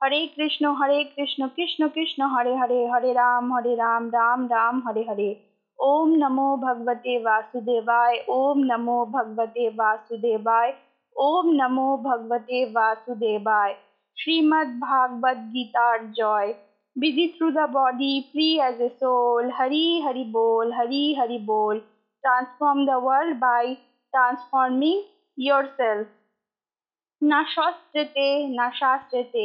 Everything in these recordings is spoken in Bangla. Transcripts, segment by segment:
হরে কৃষ্ণ হরে কৃষ্ণ কৃষ্ণ কৃষ্ণ হরে হরে হরে রাম হরে রাম রাম রাম হরে হরে ওম নমো ভগবতে বাসুদেবায় ওম নমো ভগবতে বাসুদেবায় ওম নমো ভগবতে বাসুদেবায় শ্রীমদ্ ভাগবত গীতার জয় busy through the body, free as a soul hari hari bol hari hari bol transform the world by transforming yourself না শস্ত্রেতে না শাস্ত্রেতে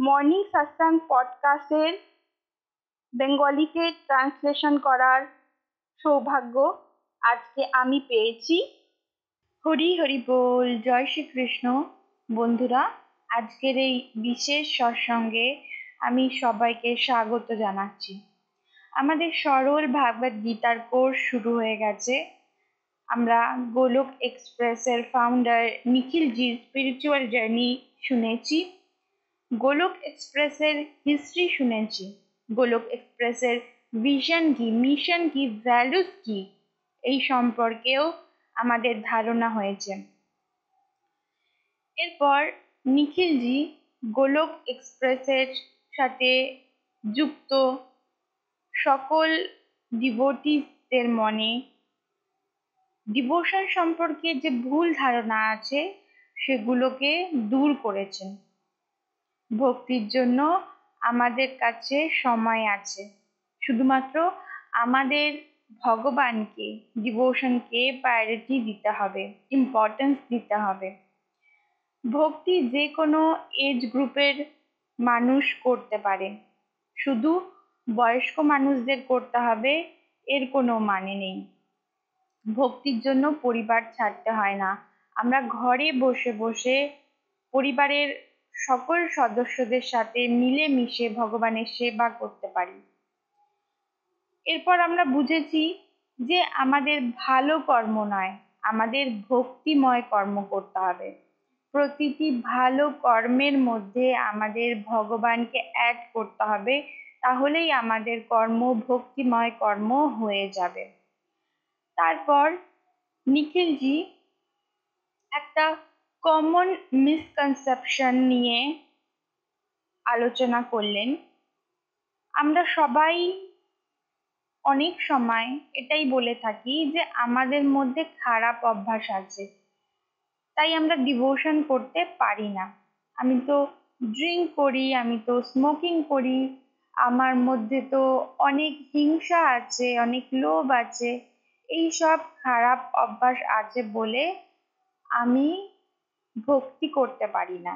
মর্নিং সাসাং পডকাস্টের বেঙ্গলিতে ট্রান্সলেশন করার সৌভাগ্য আজকে আমি পেয়েছি। হরি হরি বল, জয় শ্রীকৃষ্ণ। বন্ধুরা, আজকের এই বিশেষ সৎসঙ্গে আমি সবাইকে স্বাগত জানাচ্ছি। আমাদের সরল ভাগবত গীতার কোর্স শুরু হয়ে গেছে। আমরা গোলক এক্সপ্রেসের ফাউন্ডার নিখিলজির স্পিরিচুয়াল জার্নি শুনেছি। গোলক এক্সপ্রেসের হিস্ট্রি শুনেছি। গোলক এক্সপ্রেসের ভিশন কি মিশন কি ভ্যালুস কি, এই সম্পর্কেও আমাদের ধারণা হয়েছে। এরপর নিখিলজি গোলক এক্সপ্রেসের সাথে যুক্ত সকল ডিভোটিসদের মনে ডিভোশন সম্পর্কে যে ভুল ধারণা আছে, সেগুলোকে দূর করেছেন। ভক্তির জন্য আমাদের কাছে সময় আছে। শুধুমাত্র আমাদের ভগবানকে ডিভোশনকে প্রায়োরিটি দিতে হবে ইম্পর্টেন্স দিতে হবে। ভক্তি যে কোনো এজ গ্রুপের মানুষ করতে পারে। শুধু বয়স্ক মানুষদের করতে হবে, এর কোনো মানে নেই। ভক্তির জন্য পরিবার ছাড়তে হয় না। আমরা ঘরে বসে বসে পরিবারের সকল সদস্যদের সাথে মিলেমিশে ভগবানের সেবা করতে পারি। এরপর আমরা বুঝেছি যে আমাদের ভালো কর্ম নয়, আমাদের ভক্তিময় কর্ম করতে হবে। প্রতিটি ভালো কর্মের মধ্যে আমাদের ভগবানকে অ্যাড করতে হবে, তাহলেই আমাদের কর্ম ভক্তিময় কর্ম হয়ে যাবে। তারপর নিখিলজি একটা কমন মিসকনসেপশন নিয়ে আলোচনা করলেন। আমরা সবাই অনেক সময় এটাই বলে থাকি যে আমাদের মধ্যে খারাপ অভ্যাস আছে, তাই আমরা ডিভোশন করতে পারি না। আমি তো ড্রিঙ্ক করি, আমি তো স্মোকিং করি, আমার মধ্যে তো অনেক হিংসা আছে, অনেক লোভ আছে এই সব খারাপ অভ্যাস আছে বলে আমি ভক্তি করতে পারি না।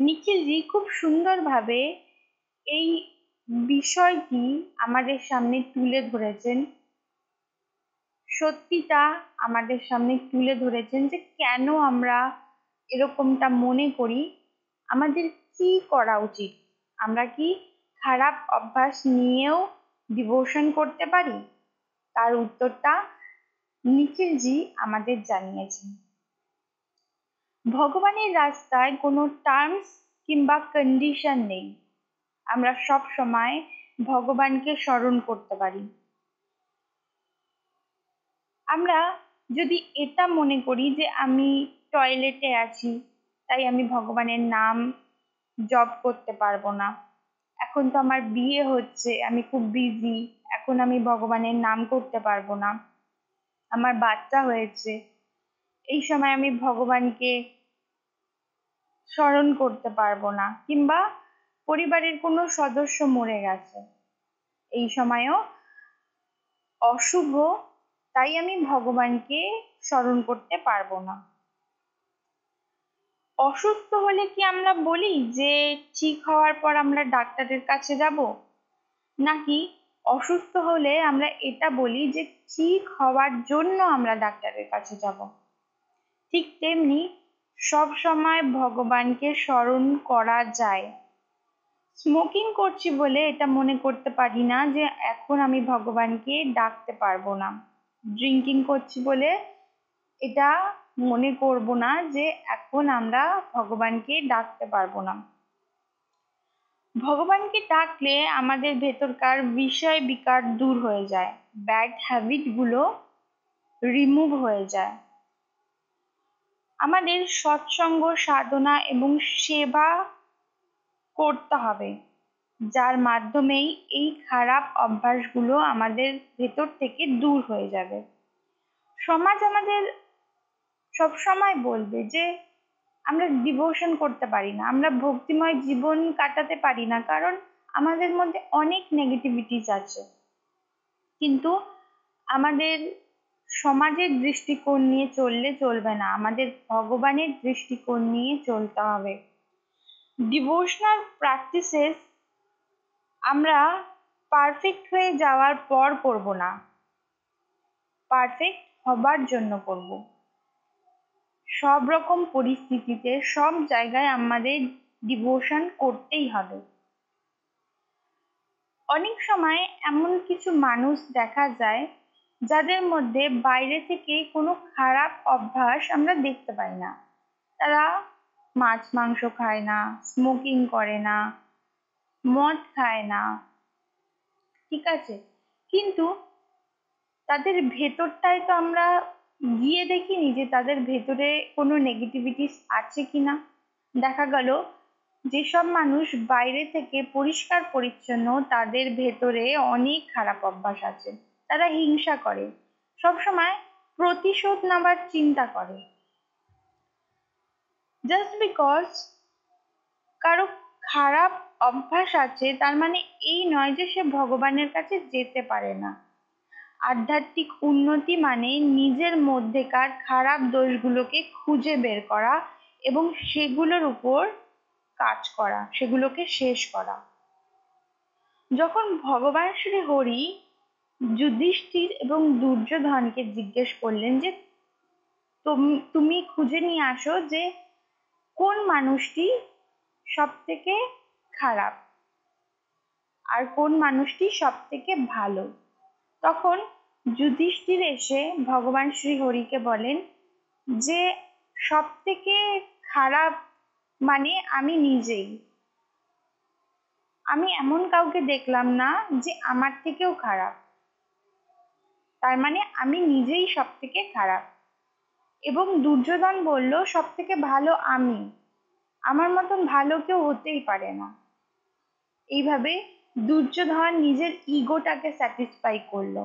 নিখিলজি খুব সুন্দরভাবে এই বিষয়টি আমাদের সামনে তুলে ধরেছেন। সত্যিটা আমাদের সামনে তুলে ধরেছেন যে কেন আমরা এরকমটা মনে করি। আমাদের কি করা উচিত? আমরা কি খারাপ অভ্যাস নিয়েও ডিভোশন করতে পারি? তার উত্তরটা নিখিলজি আমাদের জানিয়েছেন। ভগবানের রাস্তায় কোনো টার্মস কিংবা কন্ডিশন নেই। আমরা সব সময় ভগবানকে স্মরণ করতে পারি। আমরা যদি এটা মনে করি যে আমি টয়লেটে আছি, তাই আমি ভগবানের নাম জপ করতে পারব না। এখন তো আমার বিয়ে হচ্ছে, আমি খুব বিজি এখন আমি ভগবানের নাম করতে পারব না। আমার বাচ্চা হয়েছে এই সময় আমি ভগবানকে স্মরণ করতে পারব না, কিংবা পরিবারের কোনো সদস্য মরে গেছে। এই সময়ও অশুভ, তাই আমি ভগবানকে স্মরণ করতে পারব না। অসুস্থ হলে কি আমরা বলি যে ঠিক হওয়ার পর আমরা ডাক্তারের কাছে যাব? নাকি অসুস্থ হলে আমরা এটা বলি যে ঠিক হওয়ার জন্য আমরা ডাক্তারের কাছে যাব? ঠিক তেমনি সব সময় ভগবানকে স্মরণ করা যায়। স্মোকিং করছি বলে এটা মনে করতে পারি না যে এখন আমি ভগবানকে ডাকতে পারব না। ড্রিঙ্কিং করছি বলে এটা মনে করব না যে এখন আমরা ভগবানকে ডাকতে পারব না। ভগবানকে ডাকলে আমাদের ভেতরকার বিষয় বিকার দূর হয়ে যায়। ব্যাড হ্যাবিটগুলো রিমুভ হয়ে যায়। আমাদের সৎসঙ্গ, সাধনা এবং সেবা করতে হবে, যার মাধ্যমেই এই খারাপ অভ্যাসগুলো আমাদের ভেতর থেকে দূর হয়ে যাবে। সমাজ আমাদের সবসময় বলবে যে, আমরা ডিভোশন করতে পারি না, আমরা ভক্তিময় জীবন কাটাতে পারি না, কারণ আমাদের মধ্যে অনেক নেগেটিভিটিস আছে। কিন্তু আমাদের সমাজের দৃষ্টিকোণ নিয়ে চললে চলবে না। আমাদের ভগবানের দৃষ্টিকোণ নিয়ে চলতে হবে। ডিভোশনাল প্র্যাকটিসেস আমরা পারফেক্ট হয়ে যাওয়ার পর করব না। পারফেক্ট হবার জন্য করব। সব রকম পরিস্থিতিতে সব জায়গায় আমাদের ডিভোশন করতেই হবে। অনেক সময় এমন কিছু মানুষ দেখা যায় যাদের মধ্যে বাইরে থেকে কোনো খারাপ অভ্যাস আমরা দেখতে পাই না। তারা মাছ, মাংস খায় না স্মোকিং করে না, মদ খায় না, ঠিক আছে? কিন্তু তাদের ভেতরটায় তো আমরা গিয়ে দেখিনি যে তাদের ভেতরে কোনো নেগেটিভিটিস আছে কি না দেখা গেল যেসব মানুষ বাইরে থেকে পরিষ্কার পরিচ্ছন্ন তাদের ভেতরে অনেক খারাপ অভ্যাস আছে। তারা হিংসা করে। সবসময় প্রতিশোধ নেবার চিন্তা করে। জাস্ট বিকজ কারও খারাপ অভ্যাস আছে, তার মানে এই নয় যে সে ভগবানের কাছে যেতে পারে না। আধ্যাত্মিক উন্নতি মানে নিজের মধ্যেকার খারাপ দোষগুলোকে খুঁজে বের করা এবং সেগুলোর উপর কাজ করা, সেগুলোকে শেষ করা। যখন ভগবান শ্রী হরি যুধিষ্ঠির এবং দুর্যোধনকে জিজ্ঞেস করলেন যে, তুমি খুঁজে নিয়ে আসো যে কোন মানুষটি সব থেকে খারাপ আর কোন মানুষটি সব থেকে ভালো? তখন যুধিষ্ঠির এসে ভগবান শ্রী হরিকে বলেন যে সব থেকে খারাপ মানে আমি নিজেই। আমি এমন কাউকে দেখলাম না যে আমার থেকেও খারাপ। তার মানে আমি নিজেই সব থেকে খারাপ। এবং দুর্যোধন বলল সব থেকে ভালো আমি। আমার মতন ভালো কেউ হতেই পারে না। এইভাবে দুর্যোধন নিজের ইগোটাকে স্যাটিসফাই করল।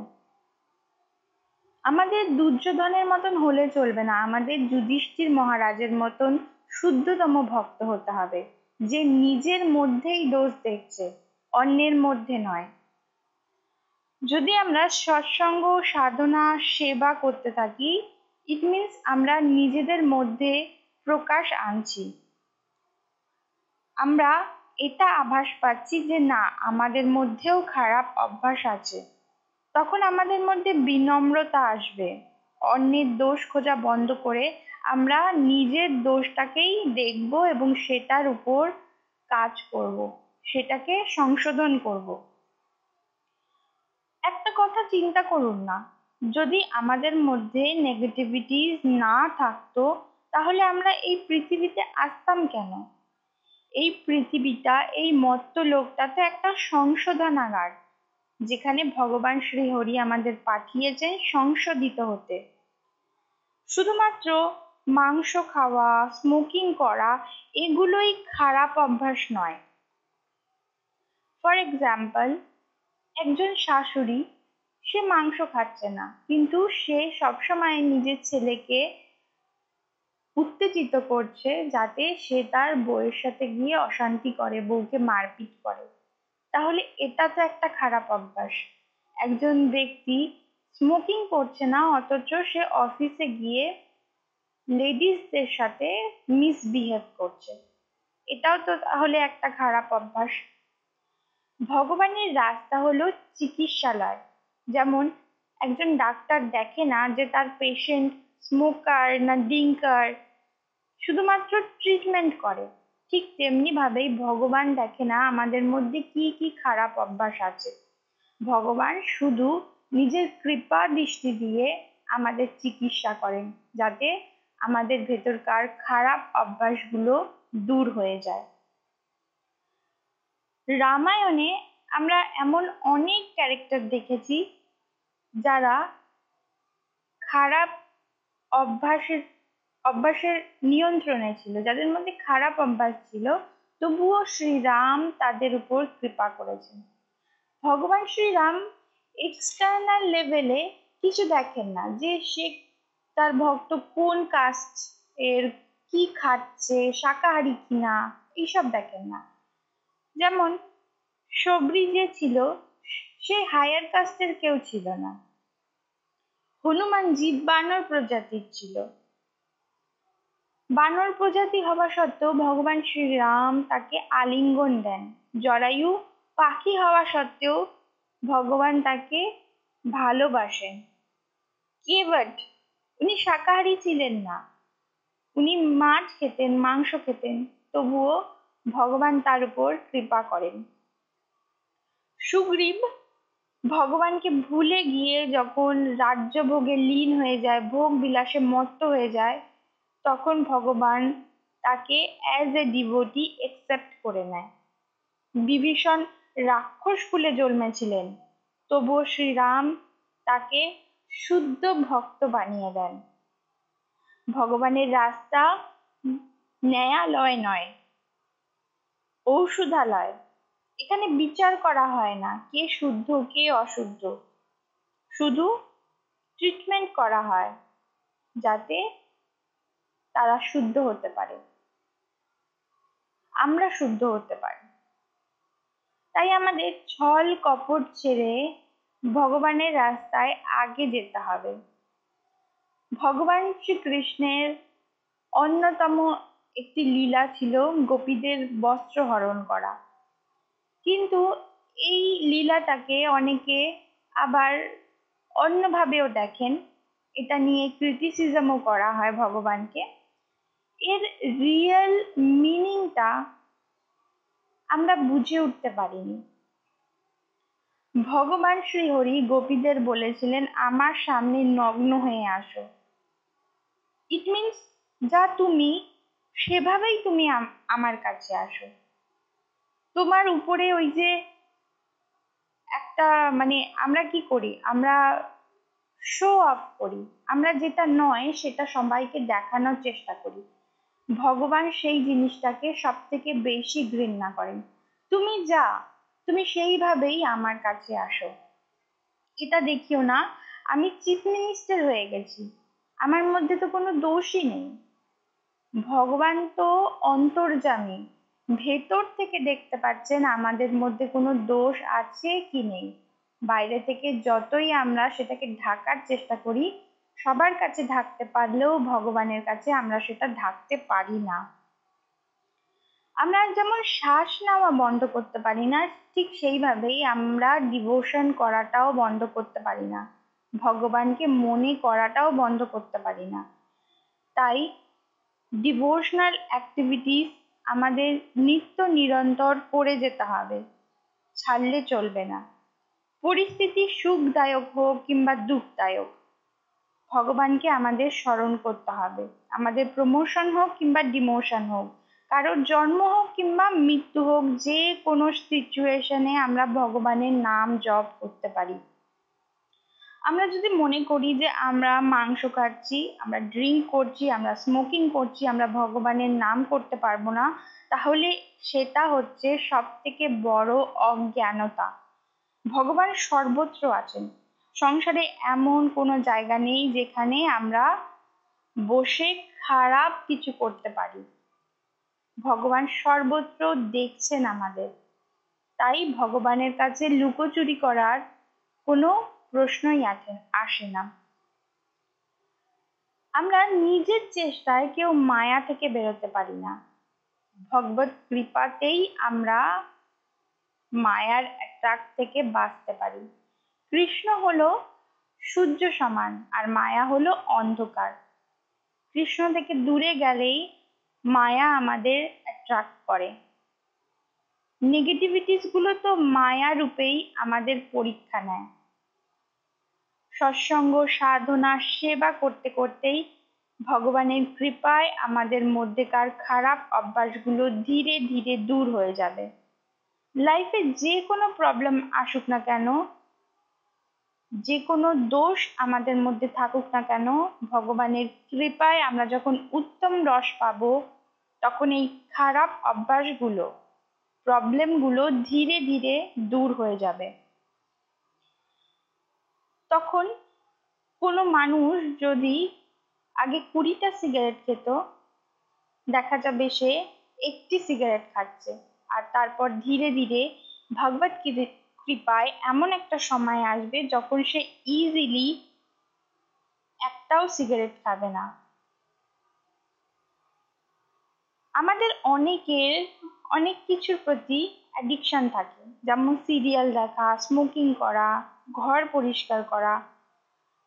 আমাদের দুর্যোধনের মতন হলে চলবে না। আমাদের যুধিষ্ঠির মহারাজের মতন শুদ্ধতম ভক্ত হতে হবে, যে নিজের মধ্যেই দোষ দেখছে, অন্যের মধ্যে নয়। যদি আমরা সৎসঙ্গ, সাধনা, সেবা করতে থাকি ইট মিনস আমরা নিজেদের মধ্যে প্রকাশ আনছি। আমরা এটা আভাস পাচ্ছি যে না, আমাদের মধ্যেও খারাপ অভ্যাস আছে। তখন আমাদের মধ্যে বিনম্রতা আসবে। অন্যের দোষ খোঁজা বন্ধ করে আমরা নিজের দোষটাকেই দেখব এবং সেটার উপর কাজ করব, সেটাকে সংশোধন করব। কথা চিন্তা করুন না। যদি আমাদের মধ্যে নেগেটিভিটি না থাকতো, তাহলে আমরা এই পৃথিবীতে আসতাম কেন? এই পৃথিবীটা, এই মত্ত লোকটা তো একটা সংশোধনাগার, যেখানে ভগবান শ্রীহরি আমাদের পাঠিয়েছেন সংশোধিত হতে। শুধুমাত্র মাংস খাওয়া স্মোকিং করা, এগুলোই খারাপ অভ্যাস নয়। ফর এক্সাম্পল একজন শাশুড়ি সে মাংস খাচ্ছে না। কিন্তু সে সবসময় নিজের ছেলেকে উত্তেজিত করছে যাতে সে তার বউয়ের সাথে গিয়ে অশান্তি করে, বউকে মারপিট করে। তাহলে এটা তো একটা খারাপ অভ্যাস। একজন ব্যক্তি স্মোকিং করছে না, অথচ সে অফিসে গিয়ে লেডিসদের সাথে মিসবিহেভ করছে। এটাও তো তাহলে একটা খারাপ অভ্যাস। ভগবানের রাস্তা হলো চিকিৎসালয়। যেমন একজন ডাক্তার দেখে না যে তার পেশেন্ট স্মোকার না ডিঙ্কার শুধুমাত্র ট্রিটমেন্ট করে। ঠিক তেমনি ভাবেই ভগবান দেখে না আমাদের মধ্যে কি কি খারাপ অভ্যাস আছে। ভগবান শুধু নিজের কৃপা দৃষ্টি দিয়ে আমাদের চিকিৎসা করেন যাতে আমাদের ভেতরকার খারাপ অভ্যাসগুলো দূর হয়ে যায়। রামায়ণে আমরা এমন অনেক ক্যারেক্টার দেখেছি যারা খারাপ অভ্যাসের অভ্যাসের নিয়ন্ত্রণে ছিল, যাদের মধ্যে খারাপ অভ্যাস ছিল, তবুও শ্রীরাম তাদের উপর কৃপা করেছেন। ভগবান শ্রীরাম এক্সটার্নাল লেভেলে কিছু দেখেন না যে সে তার ভক্ত কোন কাস্ট এর, কি খাচ্ছে, শাকাহারি কিনা এইসব দেখেন না। যেমন সবরি যে ছিল, সে হায়ার কাস্টের কেউ ছিল না। হনুমানজি বানর প্রজাতির ছিল। বানর প্রজাতি হওয়া সত্ত্বেও ভগবান শ্রীরাম তাকে আলিঙ্গন দেন। জরায়ু পাখি হওয়া সত্ত্বেও ভগবান তাকে ভালোবাসেন। কেবট উনি শাকাহারি ছিলেন না। উনি মাছ খেতেন, মাংস খেতেন, তবুও ভগবান তার উপর কৃপা করেন। সুগ্রীব ভগবানকে ভুলে গিয়ে যখন রাজ্য ভোগে লীন হয়ে যায়, ভোগ বিলাসে মত্ত হয়ে যায়, তখন ভগবান তাকে অ্যাজ এ ডিভোটি একসেপ্ট করে নেয়। বিভীষণ রাক্ষস কুলে জন্মেছিলেন, তবুও শ্রীরাম তাকে শুদ্ধ ভক্ত বানিয়ে দেন। ভগবানের রাস্তা ন্যায়ালয় নয়, ঔষধালয়। এখানে বিচার করা হয় না, কে শুদ্ধ, কে অশুদ্ধ। শুধু ট্রিটমেন্ট করা হয়, যাতে তারা শুদ্ধ হতে পারে। আমরা শুদ্ধ হতে পারি। তাই আমাদের ছল কপট ছেড়ে ভগবানের রাস্তায় আগে যেতে হবে। ভগবান শ্রীকৃষ্ণের অন্যতম একটি লীলা ছিল গোপীদের বস্ত্র হরণ করা। কিন্তু এই লীলাটাকে অনেকে আবার অন্যভাবেও দেখেন। এটা নিয়ে ক্রিটিসিজমও করা হয় ভগবানকে। এর রিয়েল মিনিংটা আমরা বুঝে উঠতে পারিনি। ভগবান শ্রীহরি গোপীদের বলেছিলেন, আমার সামনে নগ্ন হয়ে আসো। ইট মিনস যা তুমি, সেভাবেই তুমি আমার কাছে আসো। তোমার উপরে ওই যে একটা মানে আমরা কি করি? আমরা শো অফ করি। আমরা যেটা নয় সেটা সবাইকে দেখানোর চেষ্টা করি। ভগবান সেই জিনিসটাকে সব থেকে বেশি ঘৃণা করেন। তুমি যা, তুমি সেইভাবেই আমার কাছে আসো। এটা দেখিও না, আমি চিফ মিনিস্টার হয়ে গেছি। আমার মধ্যে তো কোনো দোষই নেই। ভগবান তো অন্তর্জামী ভেতর থেকে দেখতে পাচ্ছেন আমাদের মধ্যে কোনো দোষ আছে কি নেই। বাইরে থেকে যতই আমরা সেটাকে ঢাকার চেষ্টা করি, সবার কাছে ঢাকতে পারলেও ভগবানের কাছে আমরা সেটা ঢাকতে পারি না। আমরা যেমন শ্বাস নেওয়া বন্ধ করতে পারি না, ঠিক সেইভাবেই আমরা ডিভোশন করাটাও বন্ধ করতে পারি না। ভগবানকে মনে করাটাও বন্ধ করতে পারি না। তাই ডিভোশনাল অ্যাক্টিভিটিস আমাদের নিত্য নিরন্তর করে যেতে হবে। ছাড়লে চলবে না। পরিস্থিতি সুখদায়ক হোক কিংবা দুঃখদায়ক, ভগবানকে আমাদের স্মরণ করতে হবে। আমাদের প্রমোশন হোক কিংবা ডিমোশন হোক, কারোর জন্ম হোক কিংবা মৃত্যু হোক, যে কোনো সিচুয়েশনে আমরা ভগবানের নাম জপ করতে পারি। আমরা যদি মনে করি যে আমরা মাংস খাচ্ছি, আমরা ড্রিঙ্ক করছি, আমরা স্মোকিং করছি, আমরা ভগবানের নাম করতে পারব না, তাহলে সেটা হচ্ছে সব থেকে বড় অজ্ঞানতা। ভগবান সর্বত্র আছেন। সংসারে এমন কোনো জায়গা নেই যেখানে আমরা বসে খারাপ কিছু করতে পারি। ভগবান সর্বত্র দেখছেন আমাদের। তাই ভগবানের কাছে লুকোচুরি করার কোনো প্রশ্নই আসে না। আমরা নিজের চেষ্টায় কেউ মায়া থেকে বেরোতে পারি না। ভগবত কৃপাতেই আমরা মায়ার ট্রাক থেকে বাঁচতে পারি। কৃষ্ণ হলো সূর্য সমান আর মায়া হলো অন্ধকার। কৃষ্ণ থেকে দূরে গেলেই মায়া আমাদের অ্যাট্রাক্ট করে। নেগেটিভিটিসগুলো তো মায়া রূপেই আমাদের পরীক্ষা নেয়। সৎসঙ্গ, সাধনা, সেবা করতে করতেই ভগবানের কৃপায় আমাদের মধ্যেকার খারাপ অভ্যাসগুলো ধীরে ধীরে দূর হয়ে যাবে। লাইফে যে কোনো প্রবলেম আসুক না কেন, যে কোনো দোষ আমাদের মধ্যে থাকুক না কেন, ভগবানের কৃপায় আমরা যখন উত্তম রস পাব, তখন এই খারাপ অভ্যাসগুলো প্রবলেমগুলো ধীরে ধীরে দূর হয়ে যাবে। তখন কোনো মানুষ যদি আগে কুড়িটা সিগারেট খেত, দেখা যাবে সে একটি সিগারেট খাচ্ছে। আর তারপর ধীরে ধীরে ভগবত কৃপায় এমন একটা সময় আসবে যখন সে ইজিলি একটাও সিগারেট খাবে না। আমাদের অনেকের অনেক কিছুর প্রতি অ্যাডিকশন থাকে। যেমন সিরিয়াল দেখা স্মোকিং করা ঘর পরিষ্কার করা।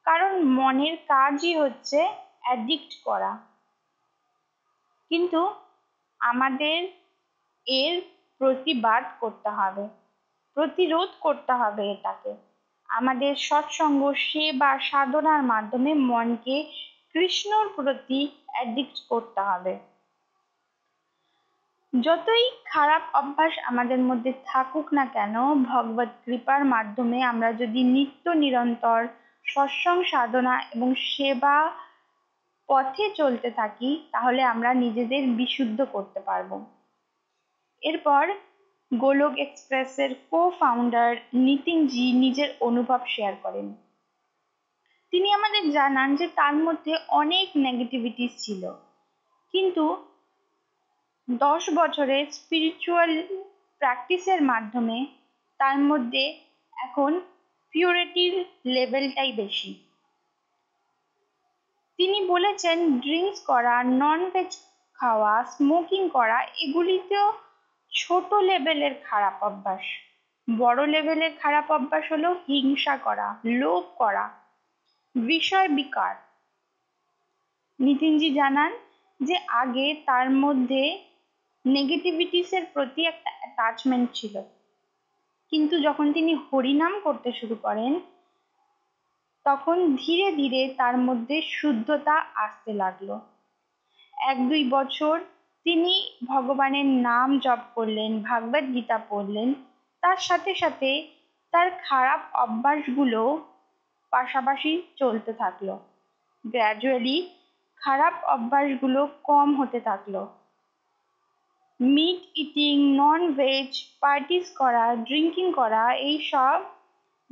কারণ মনের কাজই হচ্ছে অ্যাডিক্ট করা। কিন্তু আমাদের এর প্রতিবাদ করতে হবে, প্রতিরোধ করতে হবে এটাকে। আমাদের সৎসঙ্গ সেবা সাধনার মাধ্যমে মনকে কৃষ্ণর প্রতি অ্যাডিক্ট করতে হবে। যতই খারাপ অভ্যাস আমাদের মধ্যে থাকুক না কেন, ভগবত কৃপার মাধ্যমে আমরা যদি নিত্য নিরন্তর সৎসঙ্গ সাধনা এবং সেবা পথে চলতে থাকি, তাহলে আমরা নিজেদের বিশুদ্ধ করতে পারব। এরপর গোলক এক্সপ্রেসের কো ফাউন্ডার নিতিনজি নিজের অনুভব শেয়ার করেন। তিনি আমাদের জানান যে তার মধ্যে অনেক নেগেটিভিটিস ছিল। কিন্তু দশ বছরের স্পিরিচুয়াল প্র্যাকটিসের মাধ্যমে তার মধ্যে এখন পিউরিটির লেভেলটাই বেশি। তিনি বলেছেন ড্রিঙ্কস করা নন ভেজ খাওয়া স্মোকিং করা, এগুলিতেও ছোট লেভেলের খারাপ অভ্যাস। বড় লেভেলের খারাপ অভ্যাস হলো হিংসা করা, লোভ করা। বিষয় বিকার। নিতিনজি জানান যে আগে তার মধ্যে নেগেটিভিটিসের প্রতি একটা অ্যাটাচমেন্ট ছিল। কিন্তু যখন তিনি হরিনাম করতে শুরু করেন, তখন ধীরে ধীরে তার মধ্যে শুদ্ধতা আসতে লাগল। এক দুই বছর তিনি ভগবানের নাম জপ করলেন, ভাগবত গীতা পড়লেন। তার সাথে সাথে তার খারাপ অভ্যাসগুলো পাশাপাশি চলতে থাকল। গ্র্যাজুয়ালি খারাপ অভ্যাসগুলো কম হতে থাকল। Meat eating non veg parties করা ড্রিঙ্কিং করা, এই সব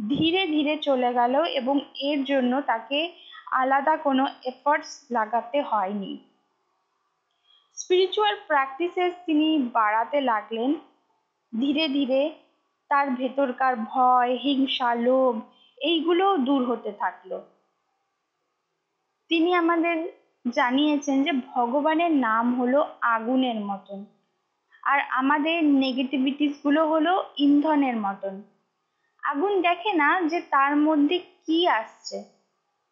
ধীরে ধীরে চলে গেল এবং এর জন্য তাকে আলাদা কোনো এফর্টস লাগাতে হয়নি। স্পিরিচুয়াল প্র্যাকটিসেস তিনি বাড়াতে লাগলেন। ধীরে ধীরে তার ভেতরকার ভয়, হিংসা, লোভ এইগুলোও দূর হতে থাকল। তিনি আমাদের জানিয়েছেন যে ভগবানের নাম হলো আগুনের মতন। আর আমাদের নেগেটিভিটিসগুলো হলো ইন্ধনের মতন। আগুন দেখে না যে তার মধ্যে কি আসছে।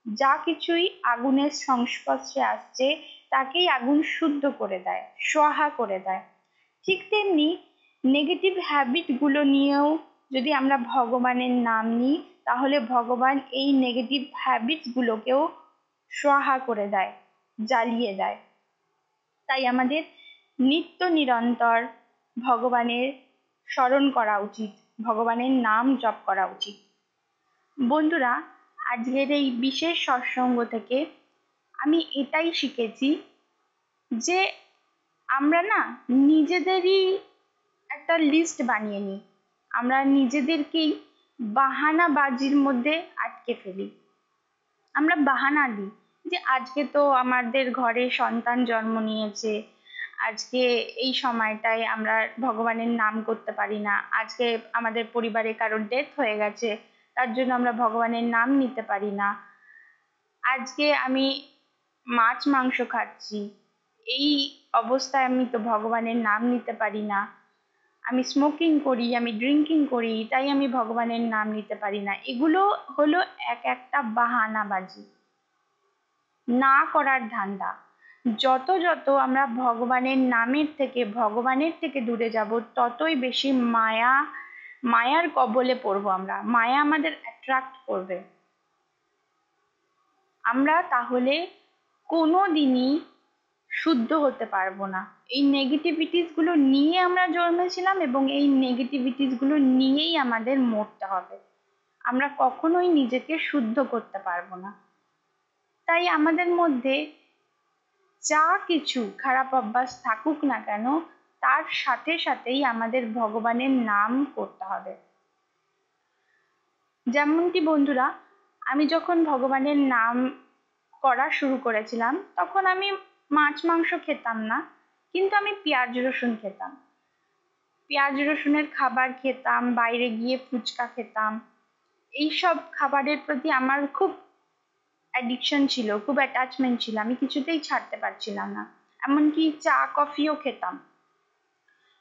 যা কিছুই আগুনের সংস্পর্শে আসছে, তাকেই আগুন শুদ্ধ করে দেয়, সহা করে দেয়। ঠিক তেমনি নেগেটিভ হ্যাবিটগুলো নিয়েও যদি আমরা ভগবানের নাম নিই, তাহলে ভগবান এই নেগেটিভ হ্যাবিটসগুলোকেও সহা করে দেয়, জ্বালিয়ে দেয়। তাই আমাদের নিত্য নিরন্তর ভগবানের স্মরণ করা উচিত, ভগবানের নাম জপ করা উচিত। বন্ধুরা, আজকের এই বিশেষ সৎসঙ্গ থেকে আমি এটাই শিখেছি যে আমরা না নিজেদেরই একটা লিস্ট বানিয়ে নিই। আমরা নিজেদেরকেই বাহানাবাজির মধ্যে আটকে ফেলি। আমরা বাহানা দিই যে আজকে তো আমাদের ঘরে সন্তান জন্ম নিয়েছে আজকে এই সময়টায় আমরা ভগবানের নাম করতে পারি না। আজকে আমাদের পরিবারে কারোর ডেথ হয়ে গেছে, তার জন্য আমরা ভগবানের নাম নিতে পারি না। আজকে আমি মাছ, মাংস খাচ্ছি, এই অবস্থায় আমি তো ভগবানের নাম নিতে পারি না। আমি স্মোকিং করি, আমি ড্রিঙ্কিং করি, তাই আমি ভগবানের নাম নিতে পারি না। এগুলো হলো এক একটা বাহানাবাজি। না করার ধান্দা। যত যত আমরা ভগবানের নামের থেকে, ভগবানের থেকে দূরে যাব, ততই বেশি মায়া, মায়ার কবলে পড়ব আমরা। মায়া আমাদের অ্যাট্রাক্ট করবে। আমরা তাহলে কোনো দিনই শুদ্ধ হতে পারব না। এই নেগেটিভিটিসগুলো নিয়ে আমরা জন্মেছিলাম এবং এই নেগেটিভিটিসগুলো নিয়েই আমাদের মরতে হবে। আমরা কখনোই নিজেকে শুদ্ধ করতে পারব না। তাই আমাদের মধ্যে যা কিছু খারাপ অভ্যাস থাকুক না কেন, তার সাথে সাথেই আমাদের ভগবানের নাম করতে হবে। যেমনটি বন্ধুরা, আমি যখন ভগবানের নাম করা শুরু করেছিলাম, তখন আমি মাছ মাংস খেতাম না, কিন্তু আমি পেঁয়াজ রসুন খেতাম। পেঁয়াজ রসুনের খাবার খেতাম, বাইরে গিয়ে ফুচকা খেতাম। এইসব খাবারের প্রতি আমার খুব অ্যাডিকশন ছিল, খুব অ্যাটাচমেন্ট ছিল, আমি কিছুতেই ছাড়তে পারছিলাম না। এমনকি চা কফিও খেতাম।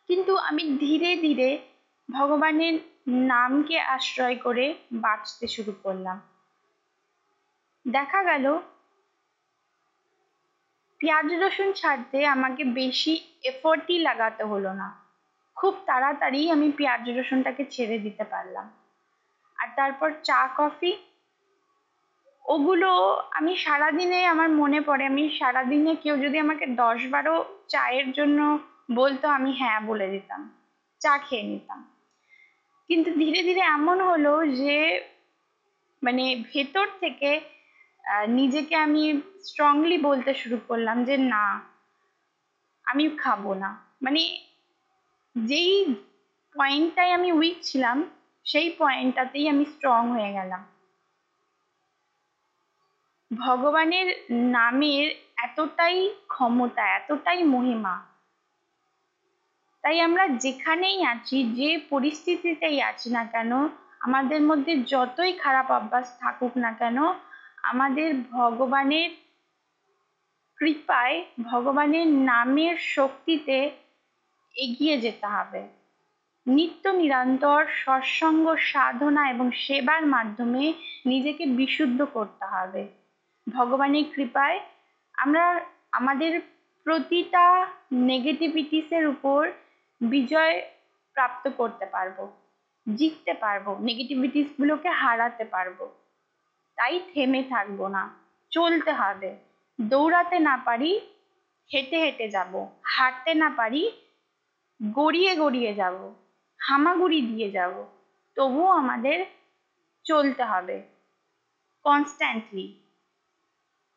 কিন্তু আমি ধীরে ধীরে ভগবানের নামকে আশ্রয় করে বাঁচতে শুরু করলাম। দেখা গেল, পেঁয়াজ রসুন ছাড়তে আমাকে বেশি এফোর্টই লাগাতে হলো না। খুব তাড়াতাড়ি আমি পেঁয়াজ রসুনটাকে ছেড়ে দিতে পারলাম। আর তারপর চা কফি ওগুলো আমি সারাদিনে আমার মনে পড়ে। আমি সারাদিনে কেউ যদি আমাকে দশ বারো চায়ের জন্য বলতো, আমি হ্যাঁ বলে দিতাম, চা খেয়ে নিতাম। কিন্তু ধীরে ধীরে এমন হলো যে মানে ভেতর থেকে নিজেকে আমি স্ট্রংলি বলতে শুরু করলাম যে, না, আমি খাব না। মানে যেই পয়েন্টটায় আমি উইক ছিলাম, সেই পয়েন্টটাতেই আমি স্ট্রং হয়ে গেলাম। ভগবানের নামের এতটাই ক্ষমতা, এতটাই মহিমা। তাই আমরা যেখানেই আছি, যে পরিস্থিতিতেই আছি না কেন, আমাদের মধ্যে যতই খারাপ অভ্যাস থাকুক না কেন, আমাদের ভগবানের কৃপায়, ভগবানের নামের শক্তিতে এগিয়ে যেতে হবে। নিত্য নিরন্তর সৎসঙ্গ, সাধনা এবং সেবার মাধ্যমে নিজেকে বিশুদ্ধ করতে হবে। ভগবানের কৃপায় আমরা আমাদের প্রতিটা নেগেটিভিটিসের উপর বিজয় প্রাপ্ত করতে পারব, জিততে পারব নেগেটিভিটিসগুলোকে হারাতে পারব। তাই থেমে থাকব না, চলতে হবে। দৌড়াতে না পারি, হেঁটে হেঁটে যাব। হাঁটতে না পারি, গড়িয়ে গড়িয়ে যাব। হামাগুড়ি দিয়ে যাব। তবুও আমাদের চলতে হবে। কনস্ট্যান্টলি